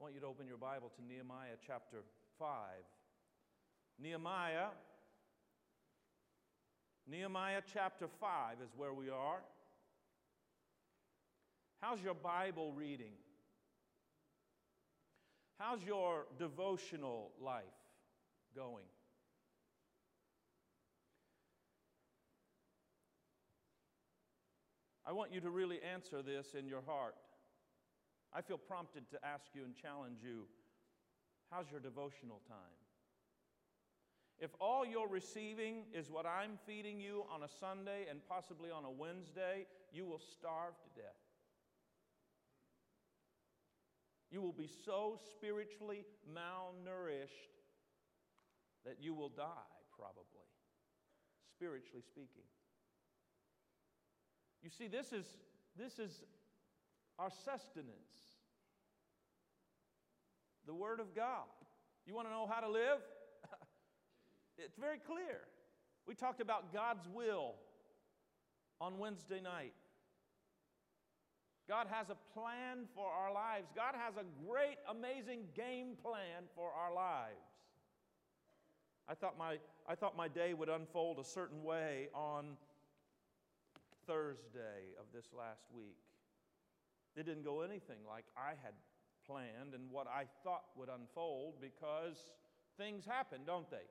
I want you to open your Bible to Nehemiah chapter 5. Nehemiah, Nehemiah chapter 5 is where we are. How's your Bible reading? How's your devotional life going? I want you to really answer this in your heart. I feel prompted to ask you and challenge you how's your devotional time? If all you're receiving is what I'm feeding you on a Sunday and possibly on a Wednesday, you will starve to death. You will be so spiritually malnourished that you will die, probably, spiritually speaking. You see, this is, this is our sustenance. The Word of God. You want to know how to live? it's very clear. We talked about God's will on Wednesday night. God has a plan for our lives. God has a great, amazing game plan for our lives. I thought my, I thought my day would unfold a certain way on Thursday of this last week. It didn't go anything like I had planned and what I thought would unfold because things happen, don't they?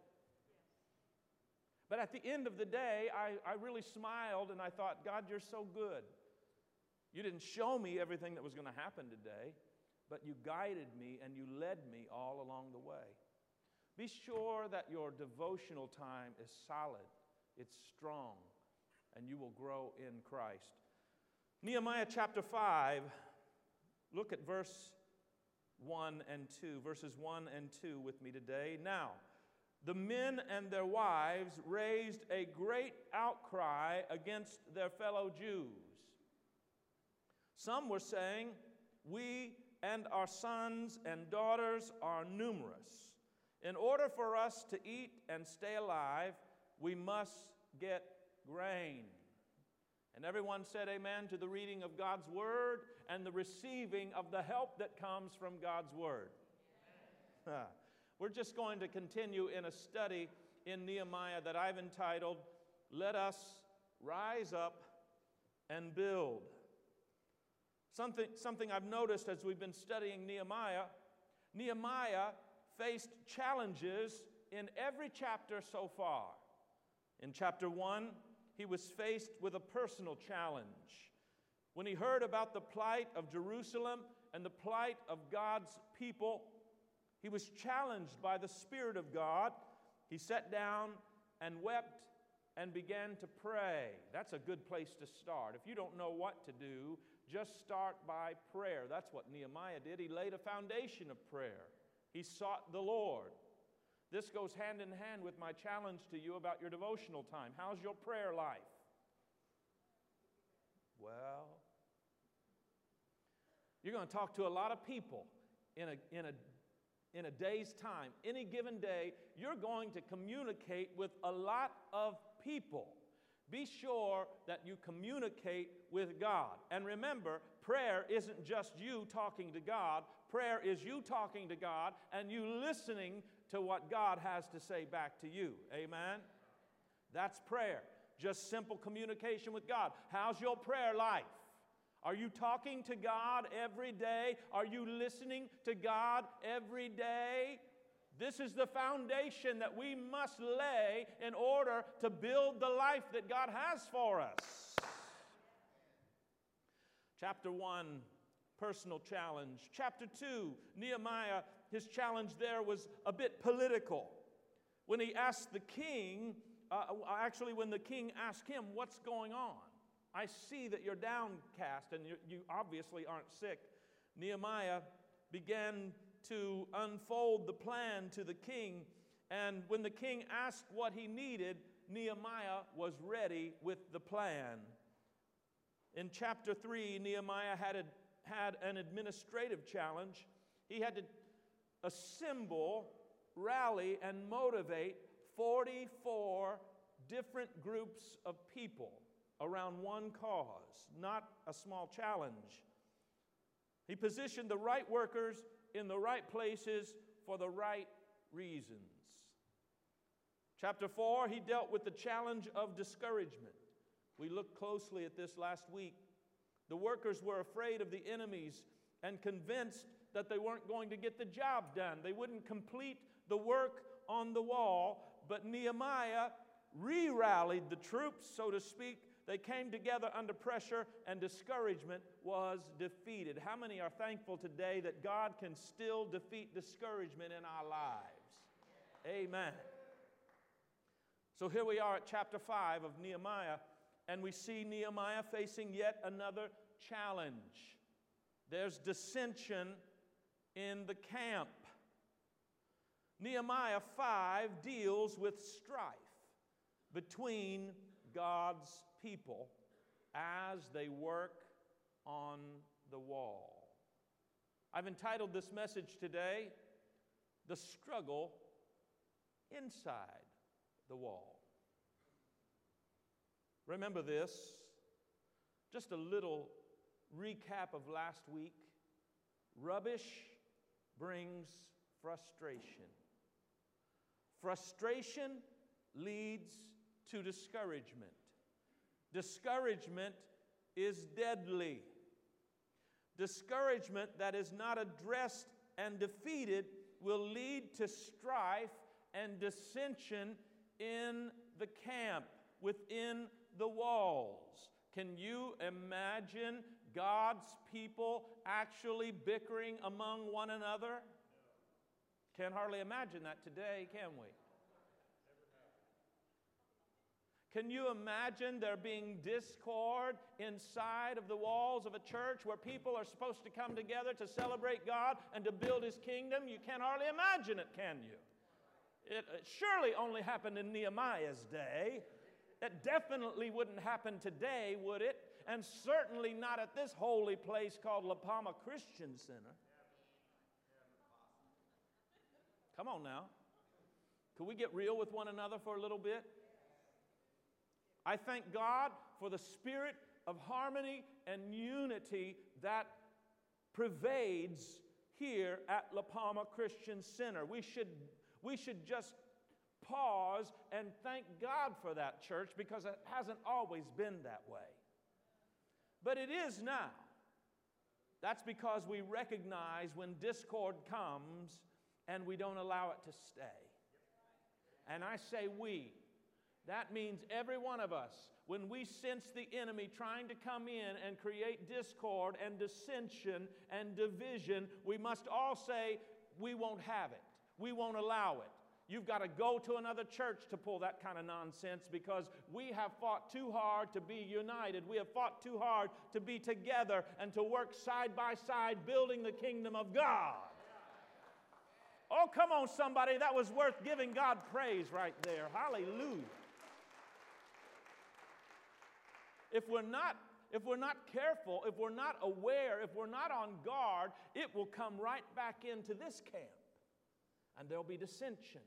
But at the end of the day, I, I really smiled and I thought, God, you're so good. You didn't show me everything that was going to happen today, but you guided me and you led me all along the way. Be sure that your devotional time is solid, it's strong, and you will grow in Christ. Nehemiah chapter 5, look at verse 1 and 2, verses 1 and 2 with me today. Now, the men and their wives raised a great outcry against their fellow Jews. Some were saying, We and our sons and daughters are numerous. In order for us to eat and stay alive, we must get grain. And everyone said amen to the reading of God's word and the receiving of the help that comes from God's word. We're just going to continue in a study in Nehemiah that I've entitled, Let Us Rise Up and Build. Something, something I've noticed as we've been studying Nehemiah Nehemiah faced challenges in every chapter so far. In chapter 1, he was faced with a personal challenge. When he heard about the plight of Jerusalem and the plight of God's people, he was challenged by the Spirit of God. He sat down and wept and began to pray. That's a good place to start. If you don't know what to do, just start by prayer. That's what Nehemiah did. He laid a foundation of prayer, he sought the Lord. This goes hand in hand with my challenge to you about your devotional time. How's your prayer life? Well, you're going to talk to a lot of people in a, in a, in a day's time. Any given day, you're going to communicate with a lot of people. Be sure that you communicate with God. And remember, prayer isn't just you talking to God, prayer is you talking to God and you listening to what God has to say back to you. Amen? That's prayer. Just simple communication with God. How's your prayer life? Are you talking to God every day? Are you listening to God every day? This is the foundation that we must lay in order to build the life that God has for us. Chapter 1, personal challenge. Chapter 2, Nehemiah, his challenge there was a bit political. When he asked the king, uh, actually, when the king asked him, What's going on? I see that you're downcast and you, you obviously aren't sick. Nehemiah began to unfold the plan to the king. And when the king asked what he needed, Nehemiah was ready with the plan. In chapter 3, Nehemiah had, a, had an administrative challenge. He had to assemble, rally, and motivate 44 different groups of people around one cause, not a small challenge. He positioned the right workers in the right places for the right reasons. Chapter 4, he dealt with the challenge of discouragement. We looked closely at this last week. The workers were afraid of the enemies and convinced that they weren't going to get the job done. They wouldn't complete the work on the wall. But Nehemiah re rallied the troops, so to speak. They came together under pressure, and discouragement was defeated. How many are thankful today that God can still defeat discouragement in our lives? Amen. So here we are at chapter 5 of Nehemiah, and we see Nehemiah facing yet another challenge. There's dissension in the camp. Nehemiah 5 deals with strife between God's people as they work on the wall. I've entitled this message today, The Struggle Inside the Wall. Remember this, just a little recap of last week. Rubbish brings frustration. Frustration leads to discouragement. Discouragement is deadly. Discouragement that is not addressed and defeated will lead to strife and dissension in the camp, within the walls. Can you imagine God's people actually bickering among one another? Can't hardly imagine that today, can we? Can you imagine there being discord inside of the walls of a church where people are supposed to come together to celebrate God and to build His kingdom? You can't hardly imagine it, can you? It, it surely only happened in Nehemiah's day. It definitely wouldn't happen today, would it? And certainly not at this holy place called La Palma Christian Center. Come on now. Can we get real with one another for a little bit? I thank God for the spirit of harmony and unity that pervades here at La Palma Christian Center. We should, we should just pause and thank God for that church because it hasn't always been that way. But it is now. That's because we recognize when discord comes and we don't allow it to stay. And I say we, that means every one of us, when we sense the enemy trying to come in and create discord and dissension and division, we must all say, We won't have it. We won't allow it. You've got to go to another church to pull that kind of nonsense because we have fought too hard to be united. We have fought too hard to be together and to work side by side building the kingdom of God. Oh, come on, somebody. That was worth giving God praise right there. Hallelujah. if we're not if we're not careful, if we're not aware, if we're not on guard, it will come right back into this camp. And there'll be dissension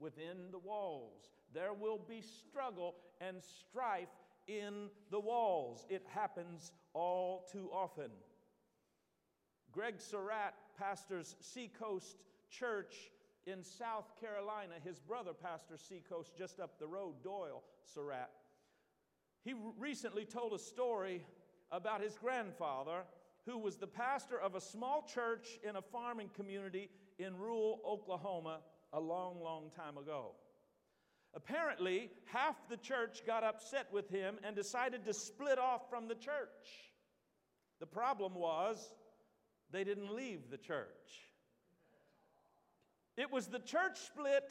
within the walls. There will be struggle and strife in the walls. It happens all too often. Greg Surratt pastors Seacoast Church in South Carolina. His brother pastors Seacoast just up the road, Doyle Surratt. He recently told a story about his grandfather, who was the pastor of a small church in a farming community in rural Oklahoma a long, long time ago. Apparently, half the church got upset with him and decided to split off from the church. The problem was they didn't leave the church. It was the church split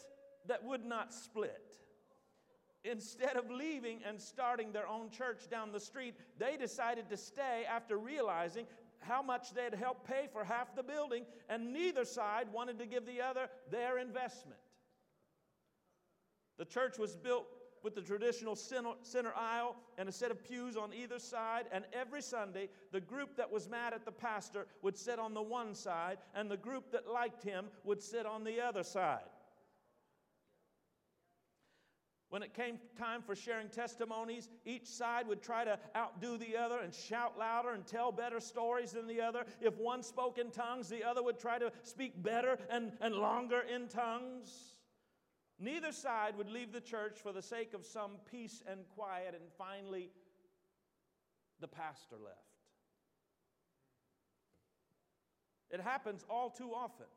that would not split instead of leaving and starting their own church down the street, they decided to stay after realizing how much they'd helped pay for half the building, and neither side wanted to give the other their investment. The church was built with the traditional center, aisle and a set of pews on either side. And every Sunday, the group that was mad at the pastor would sit on the one side, and the group that liked him would sit on the other side. When it came time for sharing testimonies, each side would try to outdo the other and shout louder and tell better stories than the other. If one spoke in tongues, the other would try to speak better and, and longer in tongues. Neither side would leave the church for the sake of some peace and quiet, and finally, the pastor left. It happens all too often.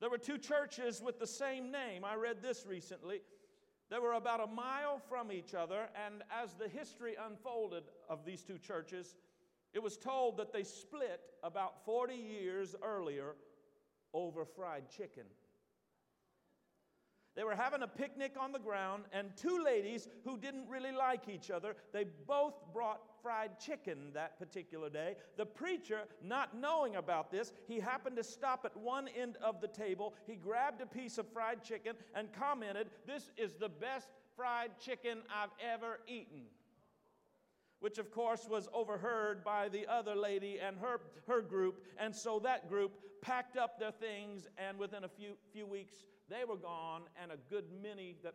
There were two churches with the same name. I read this recently. They were about a mile from each other, and as the history unfolded of these two churches, it was told that they split about 40 years earlier over fried chicken. They were having a picnic on the ground, and two ladies who didn't really like each other, they both brought fried chicken that particular day. The preacher, not knowing about this, he happened to stop at one end of the table. He grabbed a piece of fried chicken and commented, This is the best fried chicken I've ever eaten which of course was overheard by the other lady and her, her group. And so that group packed up their things, and within a few, few weeks, they were gone, and a good many that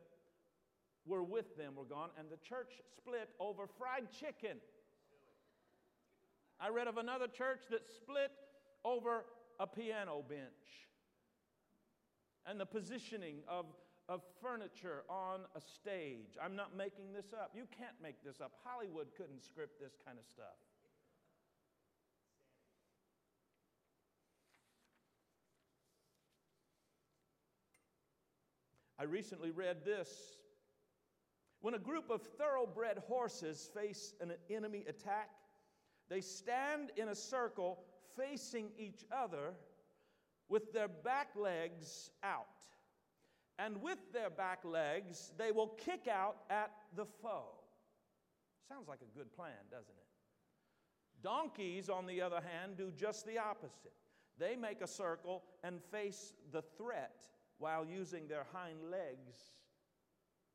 were with them were gone, and the church split over fried chicken. I read of another church that split over a piano bench and the positioning of, of furniture on a stage. I'm not making this up. You can't make this up. Hollywood couldn't script this kind of stuff. I recently read this. When a group of thoroughbred horses face an enemy attack, they stand in a circle facing each other with their back legs out. And with their back legs, they will kick out at the foe. Sounds like a good plan, doesn't it? Donkeys, on the other hand, do just the opposite. They make a circle and face the threat while using their hind legs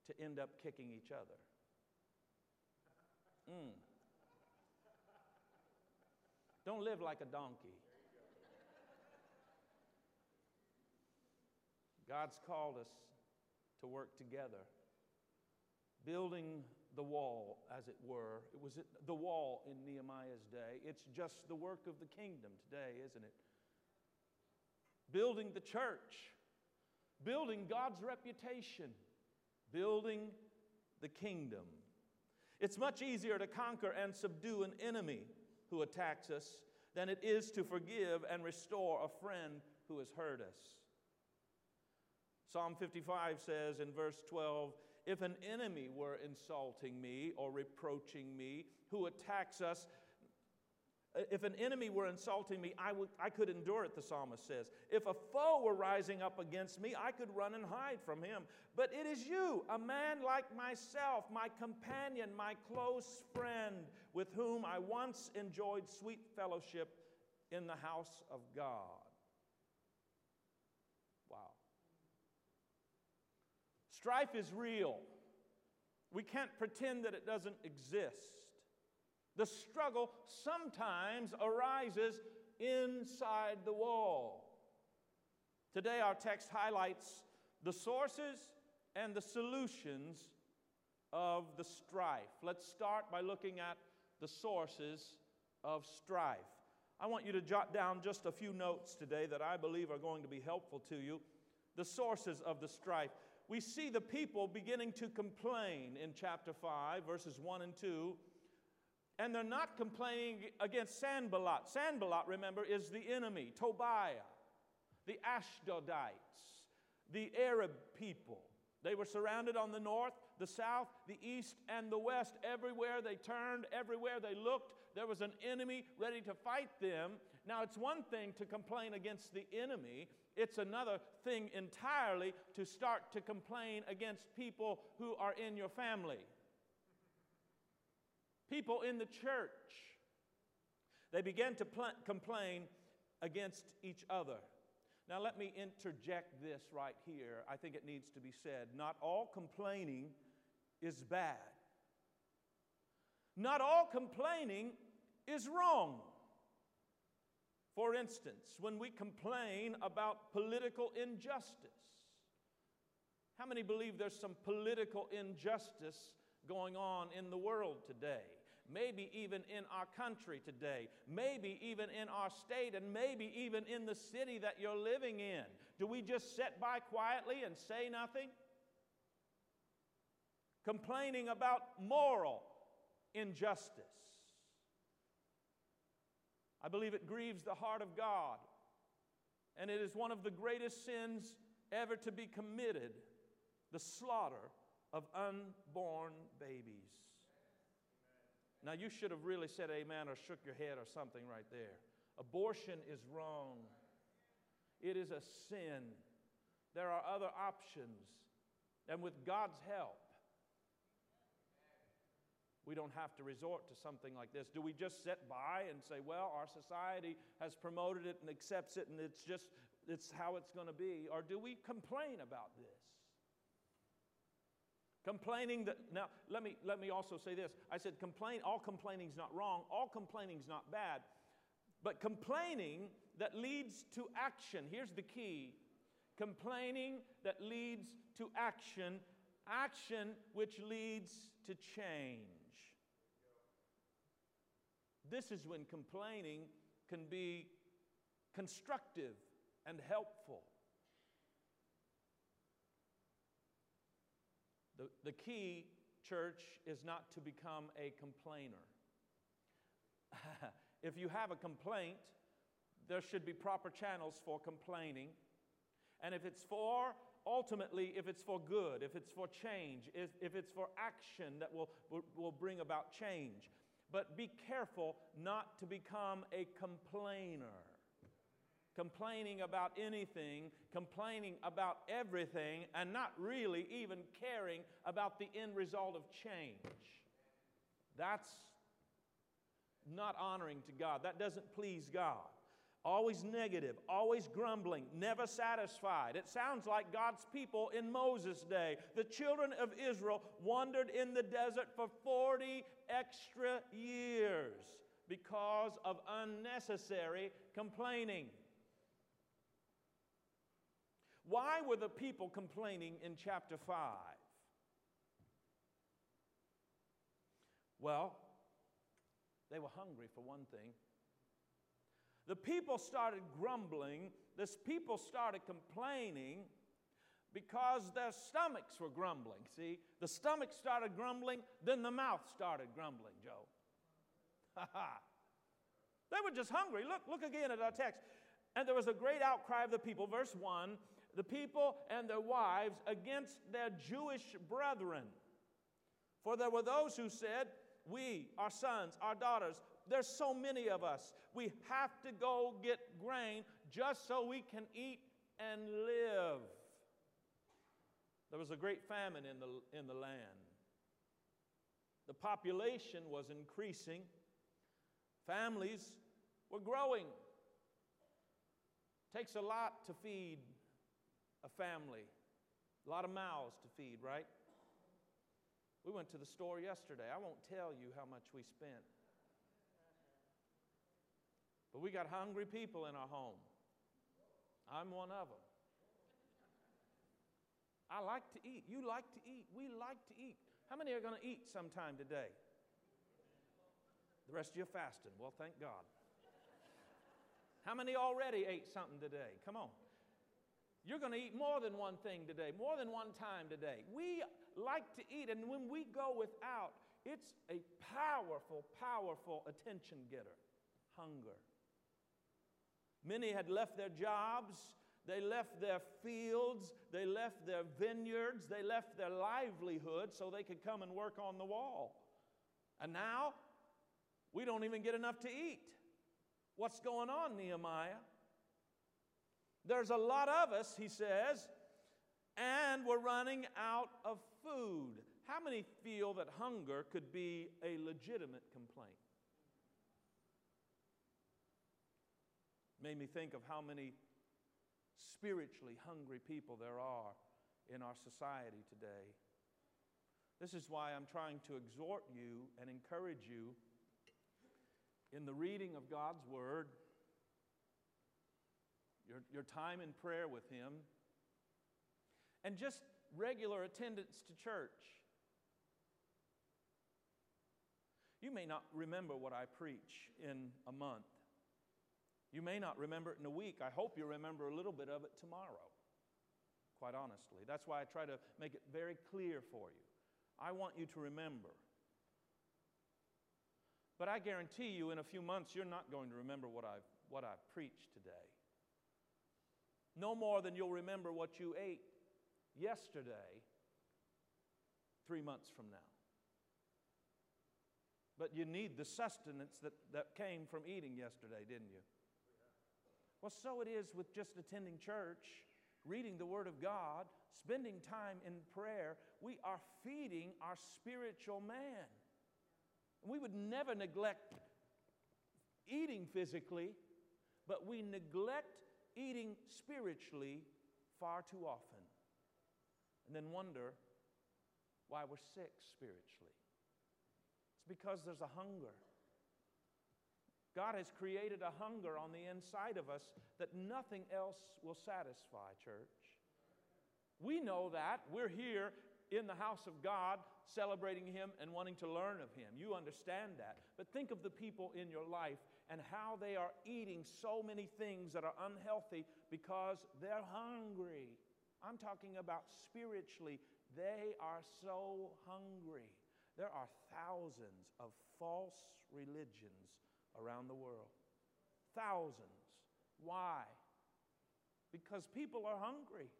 to end up kicking each other. Mm. Don't live like a donkey. God's called us to work together, building the wall, as it were. It was the wall in Nehemiah's day. It's just the work of the kingdom today, isn't it? Building the church building God's reputation, building the kingdom. It's much easier to conquer and subdue an enemy who attacks us than it is to forgive and restore a friend who has hurt us. Psalm 55 says in verse 12, If an enemy were insulting me or reproaching me, who attacks us, if an enemy were insulting me, I, would, I could endure it, the psalmist says. If a foe were rising up against me, I could run and hide from him. But it is you, a man like myself, my companion, my close friend, with whom I once enjoyed sweet fellowship in the house of God. Wow. Strife is real. We can't pretend that it doesn't exist. The struggle sometimes arises inside the wall. Today, our text highlights the sources and the solutions of the strife. Let's start by looking at the sources of strife. I want you to jot down just a few notes today that I believe are going to be helpful to you. The sources of the strife. We see the people beginning to complain in chapter 5, verses 1 and 2 and they're not complaining against Sanballat. Sanballat, remember, is the enemy, Tobiah, the Ashdodites, the Arab people. They were surrounded on the north, the south, the east, and the west. Everywhere they turned, everywhere they looked, there was an enemy ready to fight them. Now, it's one thing to complain against the enemy, it's another thing entirely to start to complain against people who are in your family people in the church. They began to pl- complain against each other. Now, let me interject this right here. I think it needs to be said. Not all complaining is bad. Not all complaining is wrong. For instance, when we complain about political injustice, How many believe there's some political injustice going on in the world today? Maybe even in our country today, maybe even in our state, and maybe even in the city that you're living in. Do we just sit by quietly and say nothing? Complaining about moral injustice. I believe it grieves the heart of God, and it is one of the greatest sins ever to be committed the slaughter of unborn babies. Now, you should have really said amen or shook your head or something right there. Abortion is wrong, it is a sin. There are other options. And with God's help, we don't have to resort to something like this. Do we just sit by and say, well, our society has promoted it and accepts it and it's just, it's how it's going to be? Or do we complain about this? Complaining that, now let me, let me also say this. I said complain, all complaining is not wrong, all complaining is not bad. But complaining that leads to action, here's the key complaining that leads to action, action which leads to change. This is when complaining can be constructive and helpful. The, the key, church, is not to become a complainer. if you have a complaint, there should be proper channels for complaining. And if it's for, ultimately, if it's for good, if it's for change, if, if it's for action that will, will, will bring about change. But be careful not to become a complainer complaining about anything, complaining about everything, and not really even caring about the end result of change. That's not honoring to God. That doesn't please God. Always negative, always grumbling, never satisfied. It sounds like God's people in Moses' day. The children of Israel wandered in the desert for 40 extra years because of unnecessary complaining. Why were the people complaining in chapter 5? Well, they were hungry for one thing. The people started grumbling, this people started complaining because their stomachs were grumbling. See, the stomach started grumbling, then the mouth started grumbling, Joe. they were just hungry. Look, look again at our text. And there was a great outcry of the people. Verse 1 the people and their wives against their Jewish brethren. For there were those who said, We, our sons, our daughters, there's so many of us. We have to go get grain just so we can eat and live. There was a great famine in the, in the land. The population was increasing, families were growing. Takes a lot to feed a family, a lot of mouths to feed, right? We went to the store yesterday. I won't tell you how much we spent. But we got hungry people in our home. I'm one of them. I like to eat. You like to eat. We like to eat. How many are going to eat sometime today? The rest of you fasting. Well, thank God. How many already ate something today? Come on. You're going to eat more than one thing today, more than one time today. We like to eat, and when we go without, it's a powerful, powerful attention getter hunger. Many had left their jobs, they left their fields, they left their vineyards, they left their livelihood so they could come and work on the wall. And now, we don't even get enough to eat. What's going on, Nehemiah? There's a lot of us, he says, and we're running out of food. How many feel that hunger could be a legitimate complaint? Made me think of how many spiritually hungry people there are in our society today. This is why I'm trying to exhort you and encourage you in the reading of God's Word your, your time in prayer with Him, and just regular attendance to church. You may not remember what I preach in a month. You may not remember it in a week. I hope you remember a little bit of it tomorrow, quite honestly. That's why I try to make it very clear for you. I want you to remember. But I guarantee you, in a few months, you're not going to remember what I've, what I've preached today. No more than you'll remember what you ate yesterday, three months from now. But you need the sustenance that, that came from eating yesterday, didn't you? Well, so it is with just attending church, reading the Word of God, spending time in prayer. We are feeding our spiritual man. We would never neglect eating physically, but we neglect eating spiritually far too often. And then wonder why we're sick spiritually. It's because there's a hunger. God has created a hunger on the inside of us that nothing else will satisfy, church. We know that. We're here in the house of God celebrating Him and wanting to learn of Him. You understand that. But think of the people in your life and how they are eating so many things that are unhealthy because they're hungry. I'm talking about spiritually. They are so hungry. There are thousands of false religions around the world. Thousands. Why? Because people are hungry.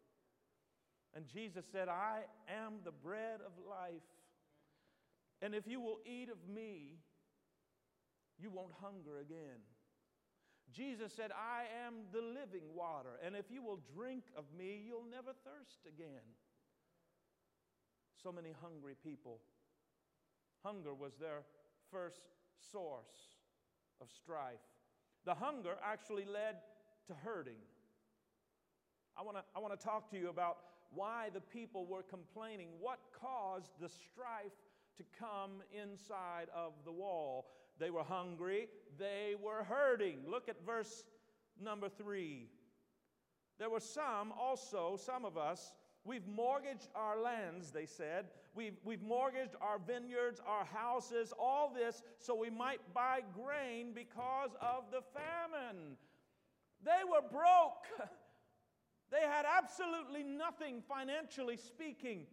And Jesus said, I am the bread of life. And if you will eat of me, you won't hunger again. Jesus said, I am the living water, and if you will drink of me, you'll never thirst again. So many hungry people. Hunger was their first source of strife. The hunger actually led to hurting. I want to I wanna talk to you about why the people were complaining, what caused the strife to come inside of the wall. They were hungry, they were hurting. Look at verse number three. There were some also, some of us, We've mortgaged our lands, they said. We've, we've mortgaged our vineyards, our houses, all this so we might buy grain because of the famine. They were broke. They had absolutely nothing financially speaking.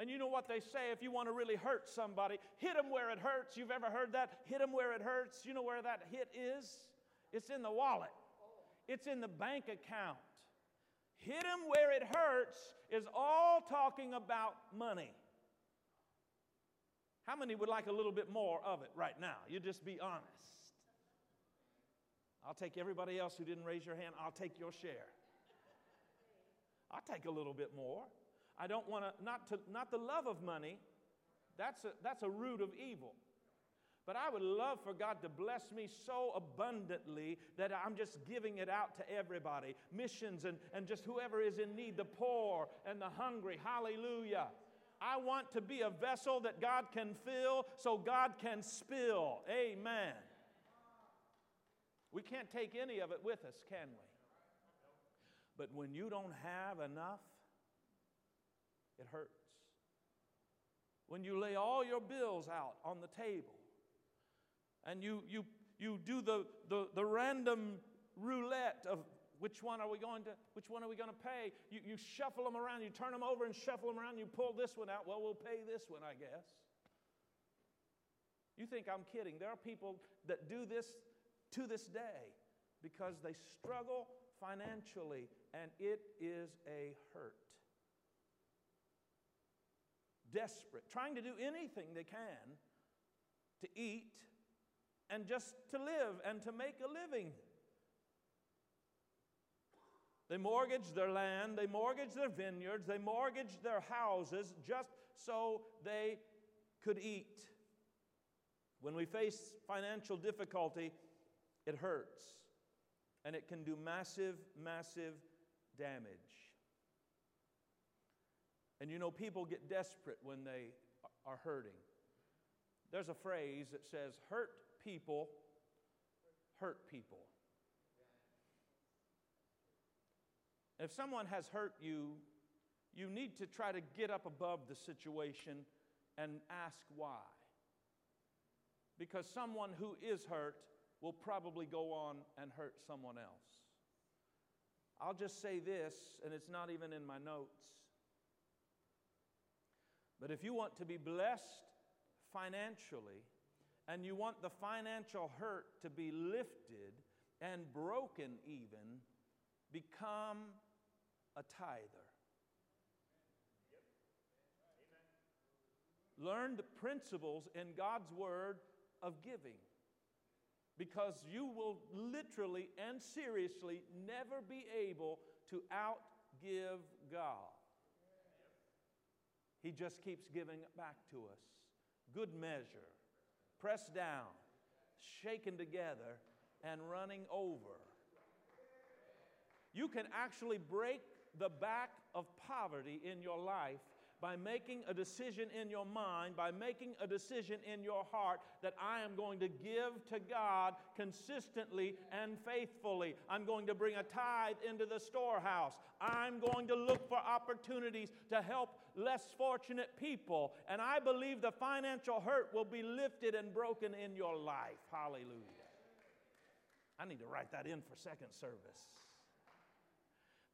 And you know what they say if you want to really hurt somebody? Hit them where it hurts. You've ever heard that? Hit them where it hurts. You know where that hit is? It's in the wallet, it's in the bank account. Hit them where it hurts is all talking about money. How many would like a little bit more of it right now? You just be honest. I'll take everybody else who didn't raise your hand, I'll take your share. I'll take a little bit more. I don't want to, not to, not the love of money, that's a, that's a root of evil. But I would love for God to bless me so abundantly that I'm just giving it out to everybody missions and, and just whoever is in need, the poor and the hungry. Hallelujah. I want to be a vessel that God can fill so God can spill. Amen. We can't take any of it with us, can we? But when you don't have enough, it hurts. When you lay all your bills out on the table and you, you, you do the, the, the random roulette of which one are we going to which one are we going to pay? You, you shuffle them around you turn them over and shuffle them around you pull this one out. Well we'll pay this one i guess. You think i'm kidding. There are people that do this to this day because they struggle financially and it is a hurt desperate trying to do anything they can to eat and just to live and to make a living. They mortgaged their land, they mortgaged their vineyards, they mortgaged their houses just so they could eat. When we face financial difficulty, it hurts and it can do massive, massive damage. And you know, people get desperate when they are hurting. There's a phrase that says, hurt people hurt people. If someone has hurt you you need to try to get up above the situation and ask why. Because someone who is hurt will probably go on and hurt someone else. I'll just say this, and it's not even in my notes. But if you want to be blessed financially, and you want the financial hurt to be lifted and broken, even, become a tither. Learn the principles in God's Word of giving because you will literally and seriously never be able to outgive God. He just keeps giving it back to us. Good measure, pressed down, shaken together, and running over. You can actually break the back of poverty in your life by making a decision in your mind, by making a decision in your heart that I am going to give to God consistently and faithfully. I'm going to bring a tithe into the storehouse. I'm going to look for opportunities to help less fortunate people. And I believe the financial hurt will be lifted and broken in your life. Hallelujah. I need to write that in for second service.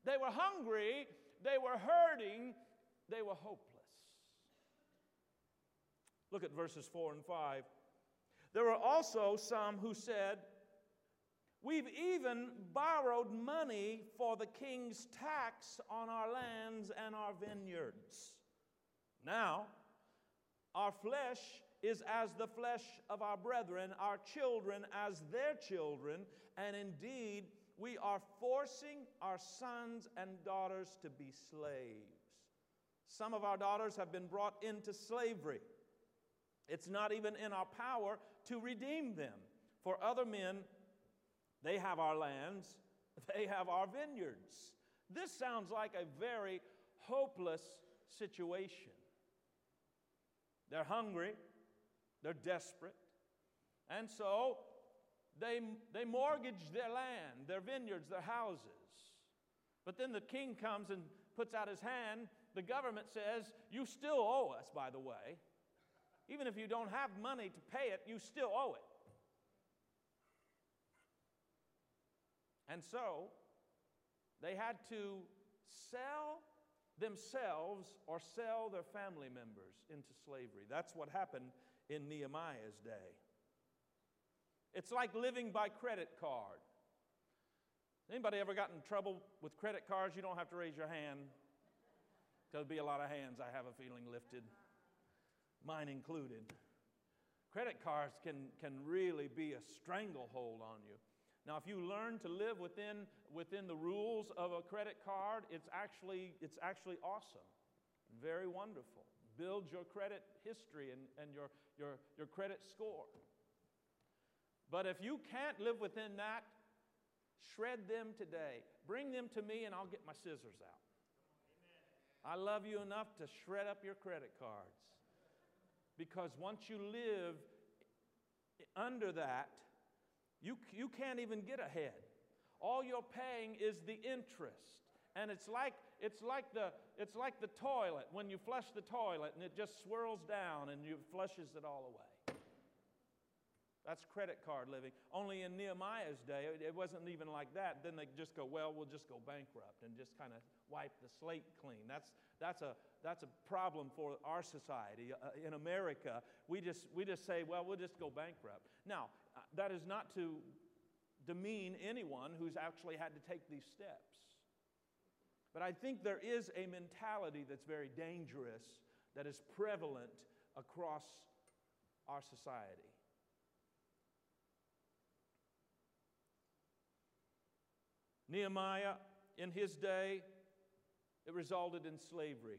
They were hungry, they were hurting, they were hopeless. Look at verses 4 and 5. There were also some who said, We've even borrowed money for the king's tax on our lands and our vineyards. Now, our flesh is as the flesh of our brethren, our children as their children, and indeed, we are forcing our sons and daughters to be slaves. Some of our daughters have been brought into slavery. It's not even in our power to redeem them. For other men, they have our lands, they have our vineyards. This sounds like a very hopeless situation. They're hungry, they're desperate, and so they, they mortgage their land, their vineyards, their houses. But then the king comes and puts out his hand the government says, You still owe us, by the way. Even if you don't have money to pay it, you still owe it. And so, they had to sell themselves or sell their family members into slavery. That's what happened in Nehemiah's day. It's like living by credit card. Anybody ever got in trouble with credit cards? You don't have to raise your hand. There'll be a lot of hands, I have a feeling, lifted, mine included. Credit cards can, can really be a stranglehold on you. Now, if you learn to live within, within the rules of a credit card, it's actually, it's actually awesome, very wonderful. Builds your credit history and, and your, your, your credit score. But if you can't live within that, shred them today. Bring them to me and I'll get my scissors out. I love you enough to shred up your credit cards. Because once you live under that, you, you can't even get ahead. All you're paying is the interest. And it's like, it's, like the, it's like the toilet when you flush the toilet and it just swirls down and you flushes it all away. That's credit card living. Only in Nehemiah's day, it wasn't even like that. Then they just go, well, we'll just go bankrupt and just kind of wipe the slate clean. That's, that's, a, that's a problem for our society. Uh, in America, we just, we just say, well, we'll just go bankrupt. Now, that is not to demean anyone who's actually had to take these steps. But I think there is a mentality that's very dangerous that is prevalent across our society. Nehemiah, in his day, it resulted in slavery.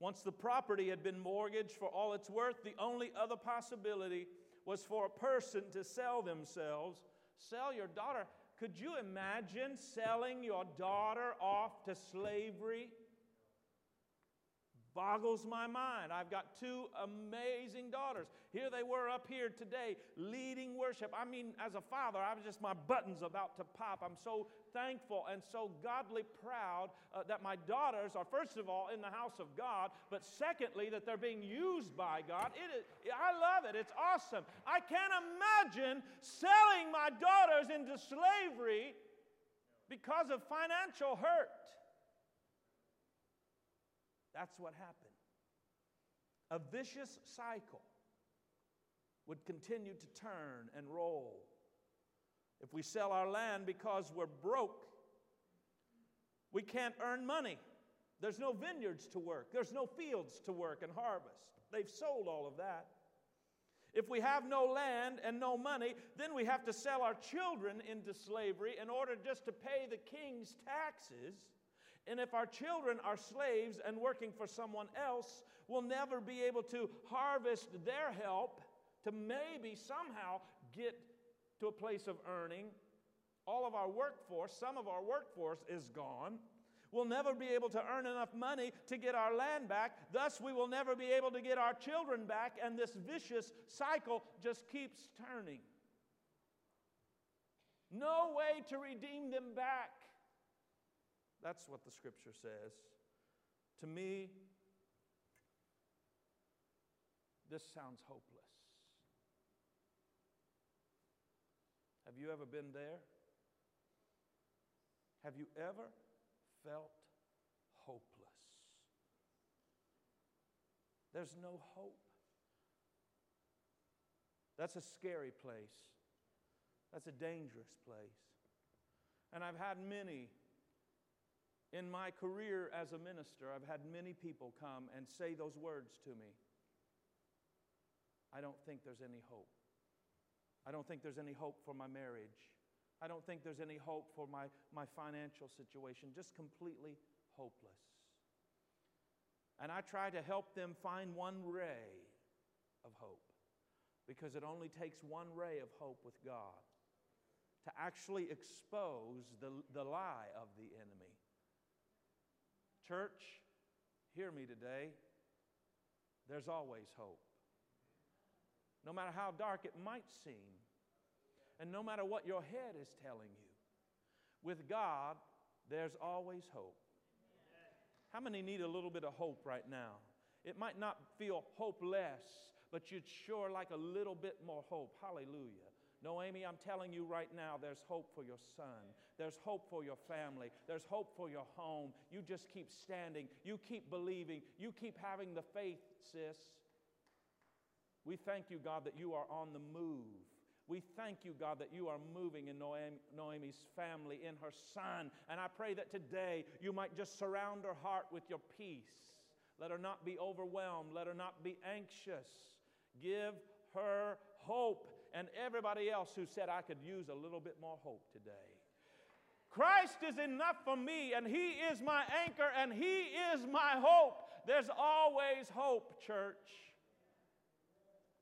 Once the property had been mortgaged for all it's worth, the only other possibility was for a person to sell themselves, sell your daughter. Could you imagine selling your daughter off to slavery? Boggles my mind. I've got two amazing daughters. Here they were up here today leading worship. I mean, as a father, I was just, my buttons about to pop. I'm so thankful and so godly proud uh, that my daughters are, first of all, in the house of God, but secondly, that they're being used by God. It is, I love it. It's awesome. I can't imagine selling my daughters into slavery because of financial hurt. That's what happened. A vicious cycle would continue to turn and roll. If we sell our land because we're broke, we can't earn money. There's no vineyards to work, there's no fields to work and harvest. They've sold all of that. If we have no land and no money, then we have to sell our children into slavery in order just to pay the king's taxes. And if our children are slaves and working for someone else, we'll never be able to harvest their help to maybe somehow get to a place of earning. All of our workforce, some of our workforce is gone. We'll never be able to earn enough money to get our land back. Thus, we will never be able to get our children back, and this vicious cycle just keeps turning. No way to redeem them back. That's what the scripture says. To me, this sounds hopeless. Have you ever been there? Have you ever felt hopeless? There's no hope. That's a scary place. That's a dangerous place. And I've had many in my career as a minister, I've had many people come and say those words to me. I don't think there's any hope. I don't think there's any hope for my marriage. I don't think there's any hope for my, my financial situation. Just completely hopeless. And I try to help them find one ray of hope because it only takes one ray of hope with God to actually expose the, the lie of the enemy Church, hear me today. There's always hope. No matter how dark it might seem, and no matter what your head is telling you, with God, there's always hope. How many need a little bit of hope right now? It might not feel hopeless, but you'd sure like a little bit more hope. Hallelujah. Noemi, I'm telling you right now, there's hope for your son. There's hope for your family. There's hope for your home. You just keep standing. You keep believing. You keep having the faith, sis. We thank you, God, that you are on the move. We thank you, God, that you are moving in Noemi's family, in her son. And I pray that today you might just surround her heart with your peace. Let her not be overwhelmed. Let her not be anxious. Give her hope and everybody else who said I could use a little bit more hope today. Christ is enough for me, and He is my anchor, and He is my hope. There's always hope, church.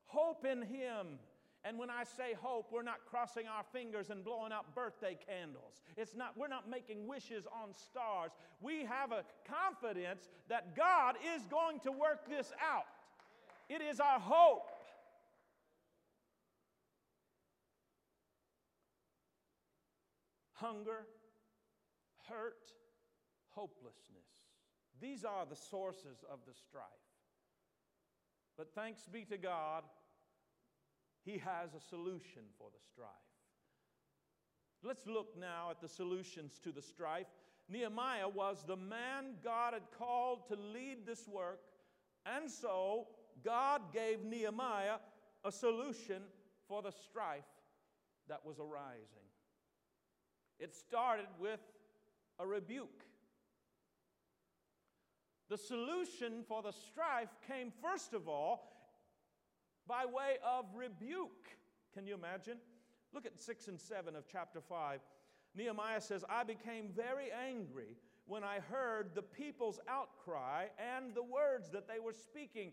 Hope in Him. And when I say hope, we're not crossing our fingers and blowing out birthday candles. It's not, we're not making wishes on stars. We have a confidence that God is going to work this out. It is our hope. Hunger, hurt, hopelessness. These are the sources of the strife. But thanks be to God, He has a solution for the strife. Let's look now at the solutions to the strife. Nehemiah was the man God had called to lead this work, and so God gave Nehemiah a solution for the strife that was arising. It started with a rebuke. The solution for the strife came, first of all, by way of rebuke. Can you imagine? Look at 6 and 7 of chapter 5. Nehemiah says, I became very angry when I heard the people's outcry and the words that they were speaking.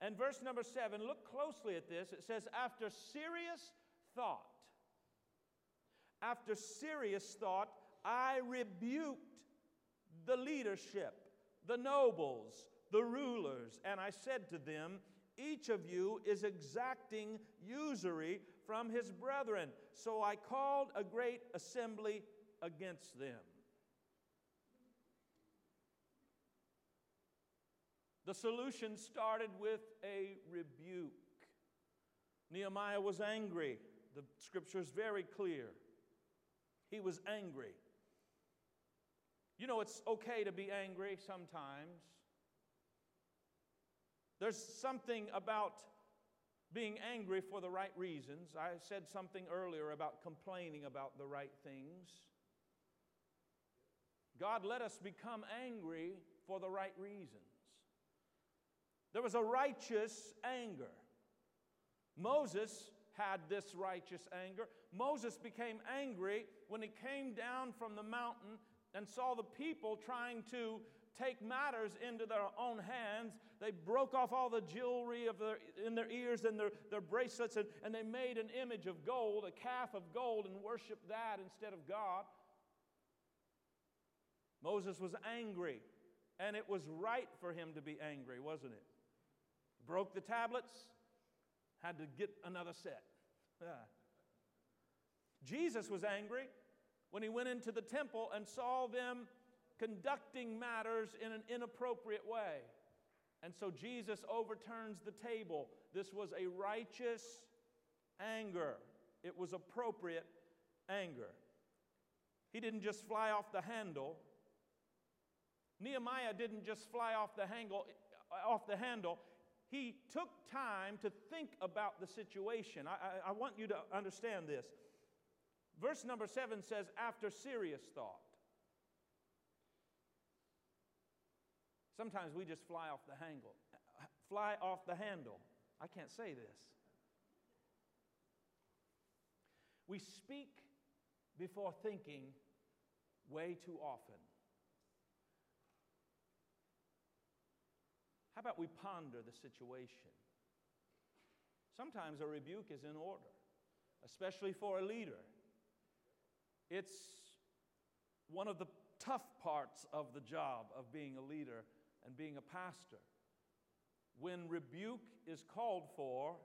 And verse number 7, look closely at this. It says, After serious thought, after serious thought, I rebuked the leadership, the nobles, the rulers, and I said to them, Each of you is exacting usury from his brethren. So I called a great assembly against them. The solution started with a rebuke. Nehemiah was angry. The scripture is very clear. He was angry. You know, it's okay to be angry sometimes. There's something about being angry for the right reasons. I said something earlier about complaining about the right things. God let us become angry for the right reasons. There was a righteous anger. Moses had this righteous anger. Moses became angry when he came down from the mountain and saw the people trying to take matters into their own hands. They broke off all the jewelry of their, in their ears and their, their bracelets, and, and they made an image of gold, a calf of gold, and worshiped that instead of God. Moses was angry, and it was right for him to be angry, wasn't it? Broke the tablets, had to get another set. Jesus was angry when he went into the temple and saw them conducting matters in an inappropriate way. And so Jesus overturns the table. This was a righteous anger, it was appropriate anger. He didn't just fly off the handle. Nehemiah didn't just fly off the handle, off the handle. He took time to think about the situation. I, I, I want you to understand this. Verse number seven says, after serious thought. Sometimes we just fly off the handle. Fly off the handle. I can't say this. We speak before thinking way too often. How about we ponder the situation? Sometimes a rebuke is in order, especially for a leader. It's one of the tough parts of the job of being a leader and being a pastor. When rebuke is called for,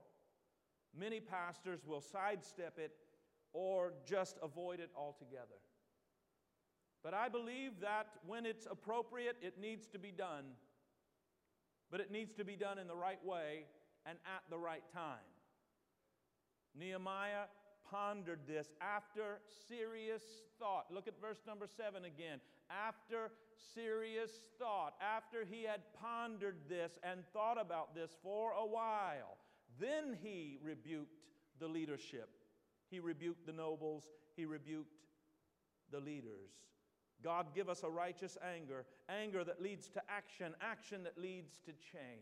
many pastors will sidestep it or just avoid it altogether. But I believe that when it's appropriate, it needs to be done. But it needs to be done in the right way and at the right time. Nehemiah pondered this after serious thought. Look at verse number seven again. After serious thought, after he had pondered this and thought about this for a while, then he rebuked the leadership. He rebuked the nobles, he rebuked the leaders. God, give us a righteous anger, anger that leads to action, action that leads to change.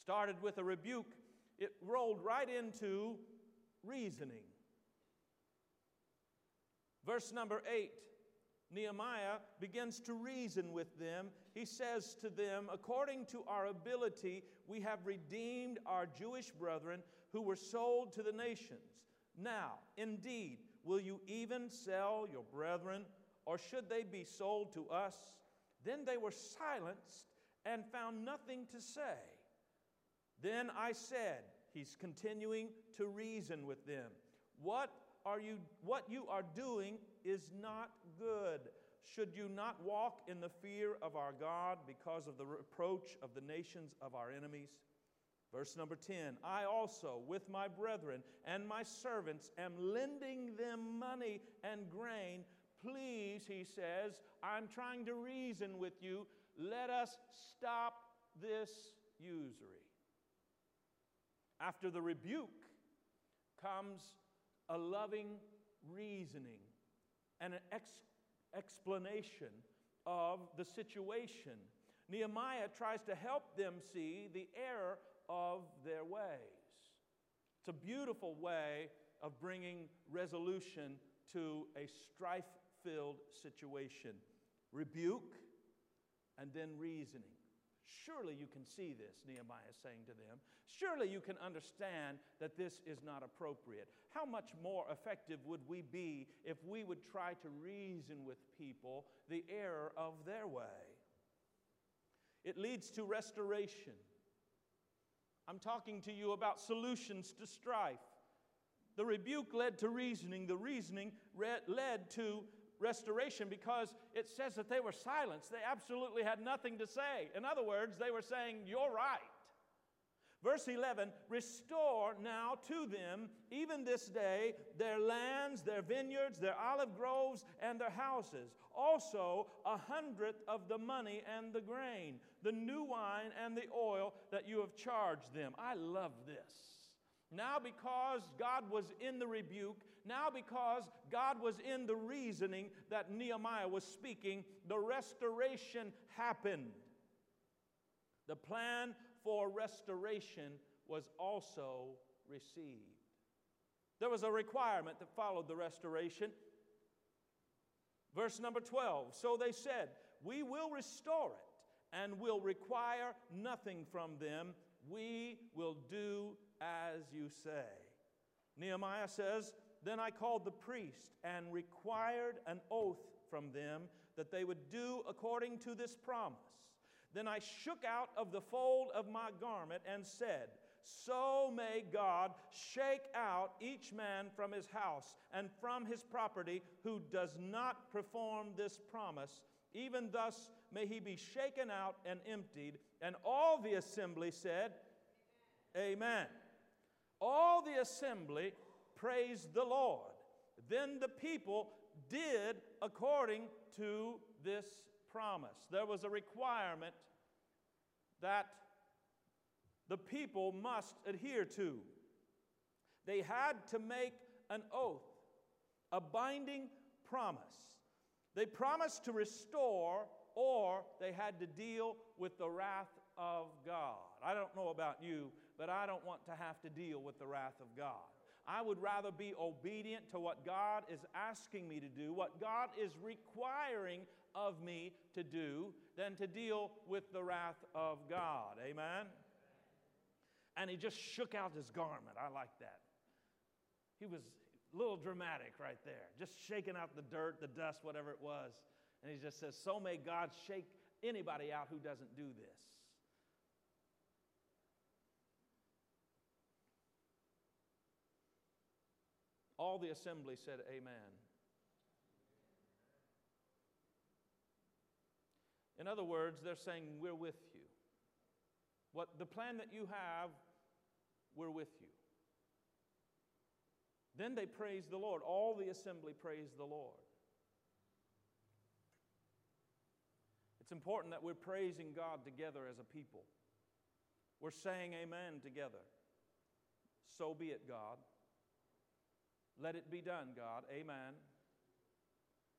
Started with a rebuke, it rolled right into reasoning. Verse number eight Nehemiah begins to reason with them. He says to them, According to our ability, we have redeemed our Jewish brethren who were sold to the nations. Now, indeed, will you even sell your brethren, or should they be sold to us? Then they were silenced and found nothing to say. Then I said, He's continuing to reason with them. What are you what you are doing is not good. Should you not walk in the fear of our God because of the reproach of the nations of our enemies? Verse number 10 I also, with my brethren and my servants, am lending them money and grain. Please, he says, I'm trying to reason with you. Let us stop this usury. After the rebuke comes a loving reasoning and an ex- explanation of the situation. Nehemiah tries to help them see the error of their ways. It's a beautiful way of bringing resolution to a strife filled situation. Rebuke and then reasoning. Surely you can see this, Nehemiah is saying to them. Surely you can understand that this is not appropriate. How much more effective would we be if we would try to reason with people the error of their way? it leads to restoration. I'm talking to you about solutions to strife. The rebuke led to reasoning, the reasoning led to restoration because it says that they were silenced. They absolutely had nothing to say. In other words, they were saying, You're right. Verse 11 Restore now to them, even this day, their lands, their vineyards, their olive groves, and their houses. Also, a hundredth of the money and the grain, the new wine and the oil that you have charged them. I love this. Now, because God was in the rebuke, now because God was in the reasoning that Nehemiah was speaking, the restoration happened. The plan for restoration was also received. There was a requirement that followed the restoration. Verse number 12 So they said, We will restore it and will require nothing from them. We will do as you say. Nehemiah says, Then I called the priest and required an oath from them that they would do according to this promise. Then I shook out of the fold of my garment and said, So may God shake out each man from his house and from his property who does not perform this promise. Even thus may he be shaken out and emptied. And all the assembly said, Amen. Amen. All the assembly praised the Lord. Then the people did according to this promise. There was a requirement that the people must adhere to. They had to make an oath, a binding promise. They promised to restore, or they had to deal with the wrath of God. I don't know about you, but I don't want to have to deal with the wrath of God. I would rather be obedient to what God is asking me to do, what God is requiring of me to do, than to deal with the wrath of God. Amen? And he just shook out his garment. I like that. He was a little dramatic right there, just shaking out the dirt, the dust, whatever it was. And he just says, So may God shake anybody out who doesn't do this. All the assembly said, Amen. In other words, they're saying, We're with you. What the plan that you have, we're with you. Then they praise the Lord. All the assembly praised the Lord. It's important that we're praising God together as a people. We're saying amen together. So be it, God. Let it be done, God. Amen.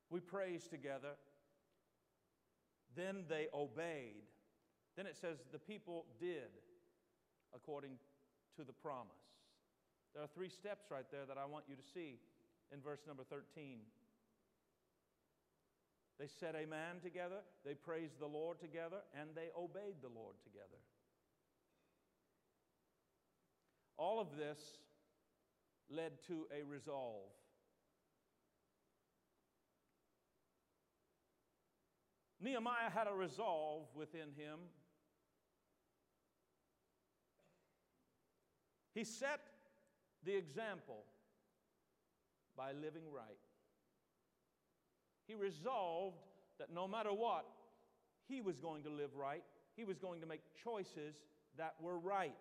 We praise together. Then they obeyed. Then it says the people did according to the promise. There are three steps right there that I want you to see in verse number 13. They said amen together, they praised the Lord together, and they obeyed the Lord together. All of this led to a resolve. Nehemiah had a resolve within him. He set the example by living right. He resolved that no matter what, he was going to live right. He was going to make choices that were right.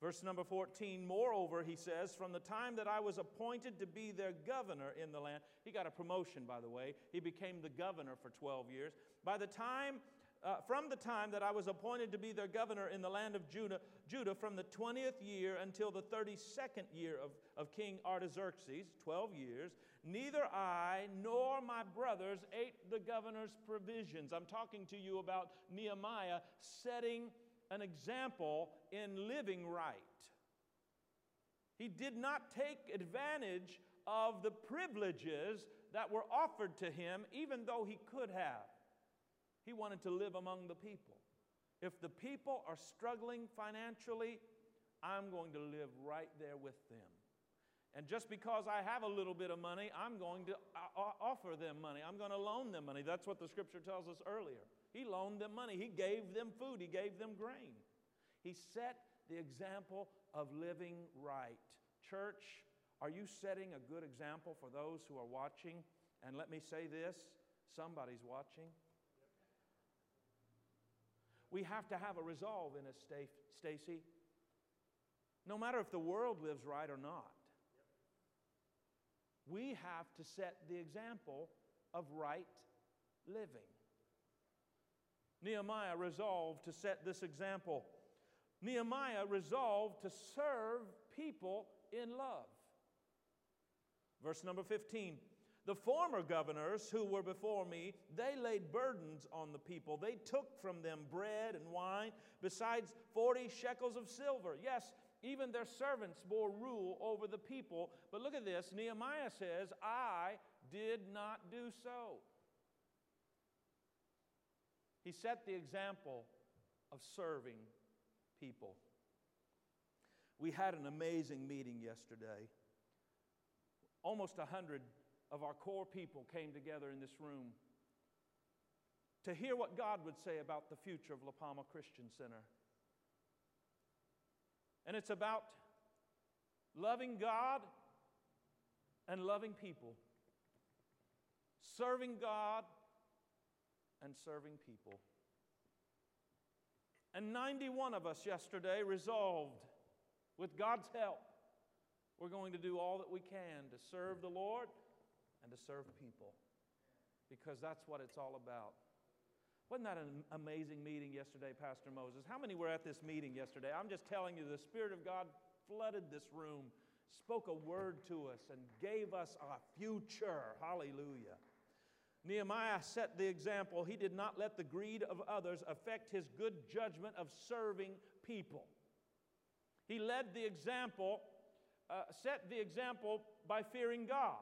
Verse number 14, moreover, he says, from the time that I was appointed to be their governor in the land, he got a promotion, by the way. He became the governor for 12 years. By the time, uh, from the time that I was appointed to be their governor in the land of Judah, Judah, from the 20th year until the 32nd year of, of King Artaxerxes, 12 years, neither I nor my brothers ate the governor's provisions. I'm talking to you about Nehemiah setting an example in living right. He did not take advantage of the privileges that were offered to him, even though he could have. He wanted to live among the people. If the people are struggling financially, I'm going to live right there with them. And just because I have a little bit of money, I'm going to uh, offer them money. I'm going to loan them money. That's what the scripture tells us earlier. He loaned them money, He gave them food, He gave them grain. He set the example of living right. Church, are you setting a good example for those who are watching? And let me say this somebody's watching. We have to have a resolve in us, Stacy. No matter if the world lives right or not, we have to set the example of right living. Nehemiah resolved to set this example. Nehemiah resolved to serve people in love. Verse number 15 The former governors who were before me, they laid burdens on the people. They took from them bread and wine, besides 40 shekels of silver. Yes, even their servants bore rule over the people. But look at this Nehemiah says, I did not do so. He set the example of serving people. We had an amazing meeting yesterday. Almost a hundred of our core people came together in this room to hear what God would say about the future of La Palma Christian Center. And it's about loving God and loving people, serving God and serving people. And 91 of us yesterday resolved, with God's help, we're going to do all that we can to serve the Lord and to serve people because that's what it's all about. Wasn't that an amazing meeting yesterday, Pastor Moses? How many were at this meeting yesterday? I'm just telling you, the Spirit of God flooded this room, spoke a word to us, and gave us a future. Hallelujah. Nehemiah set the example. He did not let the greed of others affect his good judgment of serving people. He led the example, uh, set the example by fearing God.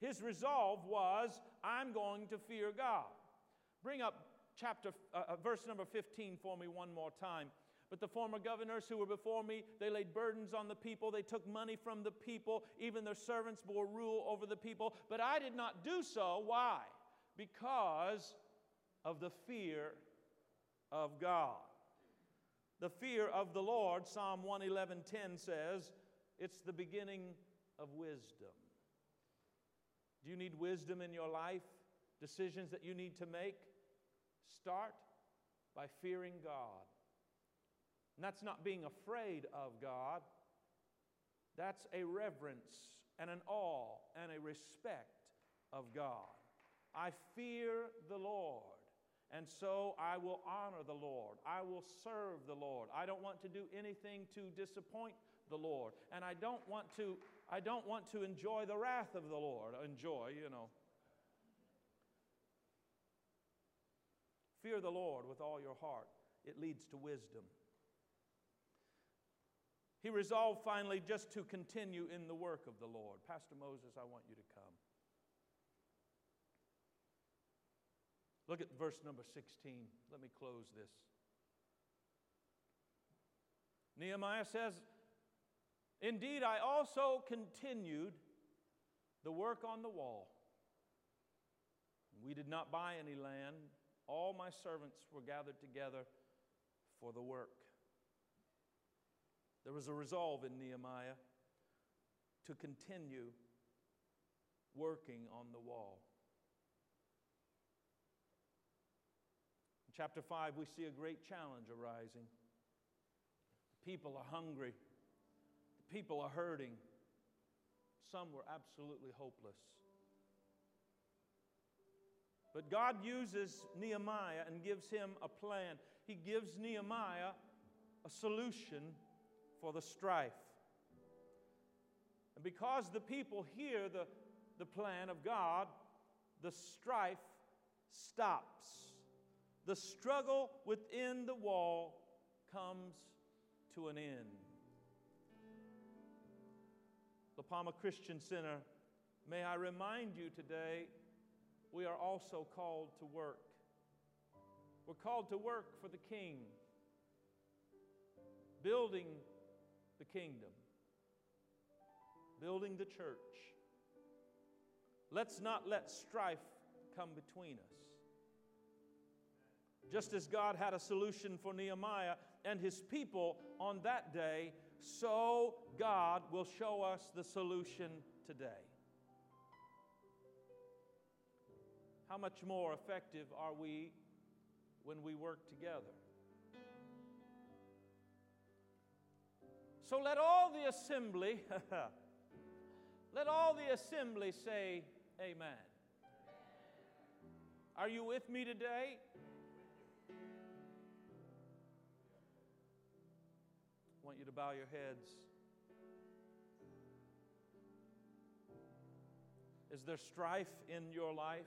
His resolve was, I'm going to fear God. Bring up chapter, uh, uh, verse number 15 for me one more time. But the former governors who were before me, they laid burdens on the people. They took money from the people. Even their servants bore rule over the people. But I did not do so. Why? Because of the fear of God. The fear of the Lord, Psalm 111:10 says, it's the beginning of wisdom. Do you need wisdom in your life? Decisions that you need to make? Start by fearing God. And that's not being afraid of God, that's a reverence and an awe and a respect of God. I fear the Lord. And so I will honor the Lord. I will serve the Lord. I don't want to do anything to disappoint the Lord. And I don't want to, I don't want to enjoy the wrath of the Lord. Enjoy, you know. Fear the Lord with all your heart, it leads to wisdom. He resolved finally just to continue in the work of the Lord. Pastor Moses, I want you to come. Look at verse number 16. Let me close this. Nehemiah says, Indeed, I also continued the work on the wall. We did not buy any land, all my servants were gathered together for the work. There was a resolve in Nehemiah to continue working on the wall. In chapter 5, we see a great challenge arising. People are hungry, the people are hurting. Some were absolutely hopeless. But God uses Nehemiah and gives him a plan. He gives Nehemiah a solution for the strife. And because the people hear the, the plan of God, the strife stops. The struggle within the wall comes to an end. La Palma Christian Center, may I remind you today we are also called to work. We're called to work for the King, building the kingdom. building the church. Let's not let strife come between us. Just as God had a solution for Nehemiah and his people on that day, so God will show us the solution today. How much more effective are we when we work together? So let all the assembly, let all the assembly say, Amen. Are you with me today? I want you to bow your heads. Is there strife in your life?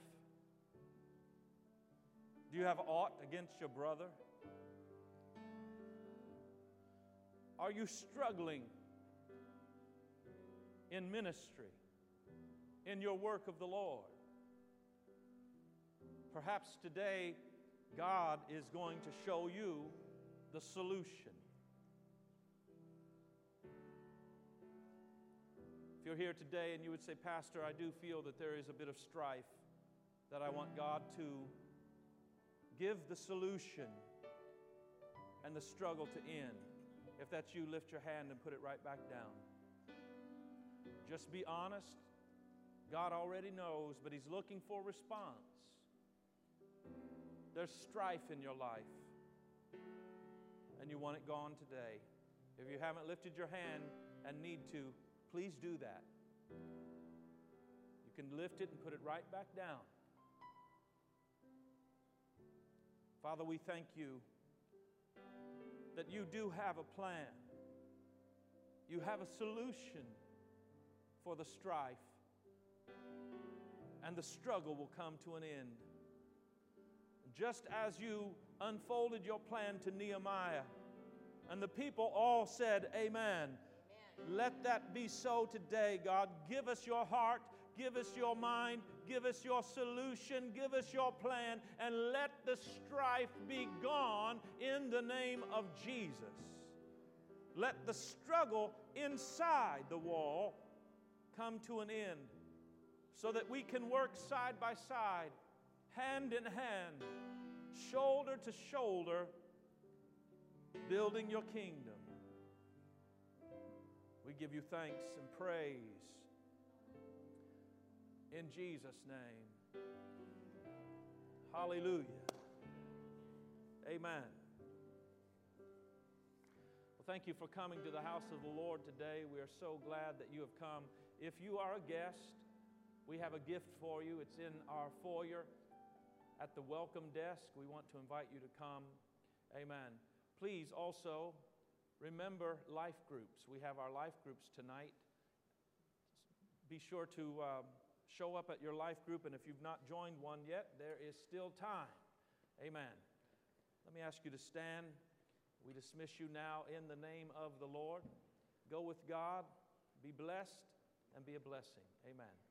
Do you have aught against your brother? Are you struggling in ministry, in your work of the Lord? Perhaps today God is going to show you the solution. If you're here today and you would say, Pastor, I do feel that there is a bit of strife, that I want God to give the solution and the struggle to end. If that's you, lift your hand and put it right back down. Just be honest. God already knows, but He's looking for response. There's strife in your life, and you want it gone today. If you haven't lifted your hand and need to, please do that. You can lift it and put it right back down. Father, we thank you that you do have a plan. You have a solution for the strife, and the struggle will come to an end. Just as you unfolded your plan to Nehemiah, and the people all said, Amen. Amen. Let that be so today, God. Give us your heart, give us your mind, give us your solution, give us your plan, and let the strife be gone in the name of Jesus. Let the struggle inside the wall come to an end so that we can work side by side, hand in hand, shoulder to shoulder, building your kingdom. We give you thanks and praise in Jesus' name. Hallelujah. Amen. Well, thank you for coming to the house of the Lord today. We are so glad that you have come. If you are a guest, we have a gift for you. It's in our foyer at the welcome desk. We want to invite you to come. Amen. Please also remember life groups. We have our life groups tonight. Be sure to. Um, show up at your life group, and if you've not joined one yet, there is still time. Amen. Let me ask you to stand. We dismiss you now in the name of the Lord. Go with God, be blessed, and be a blessing. Amen.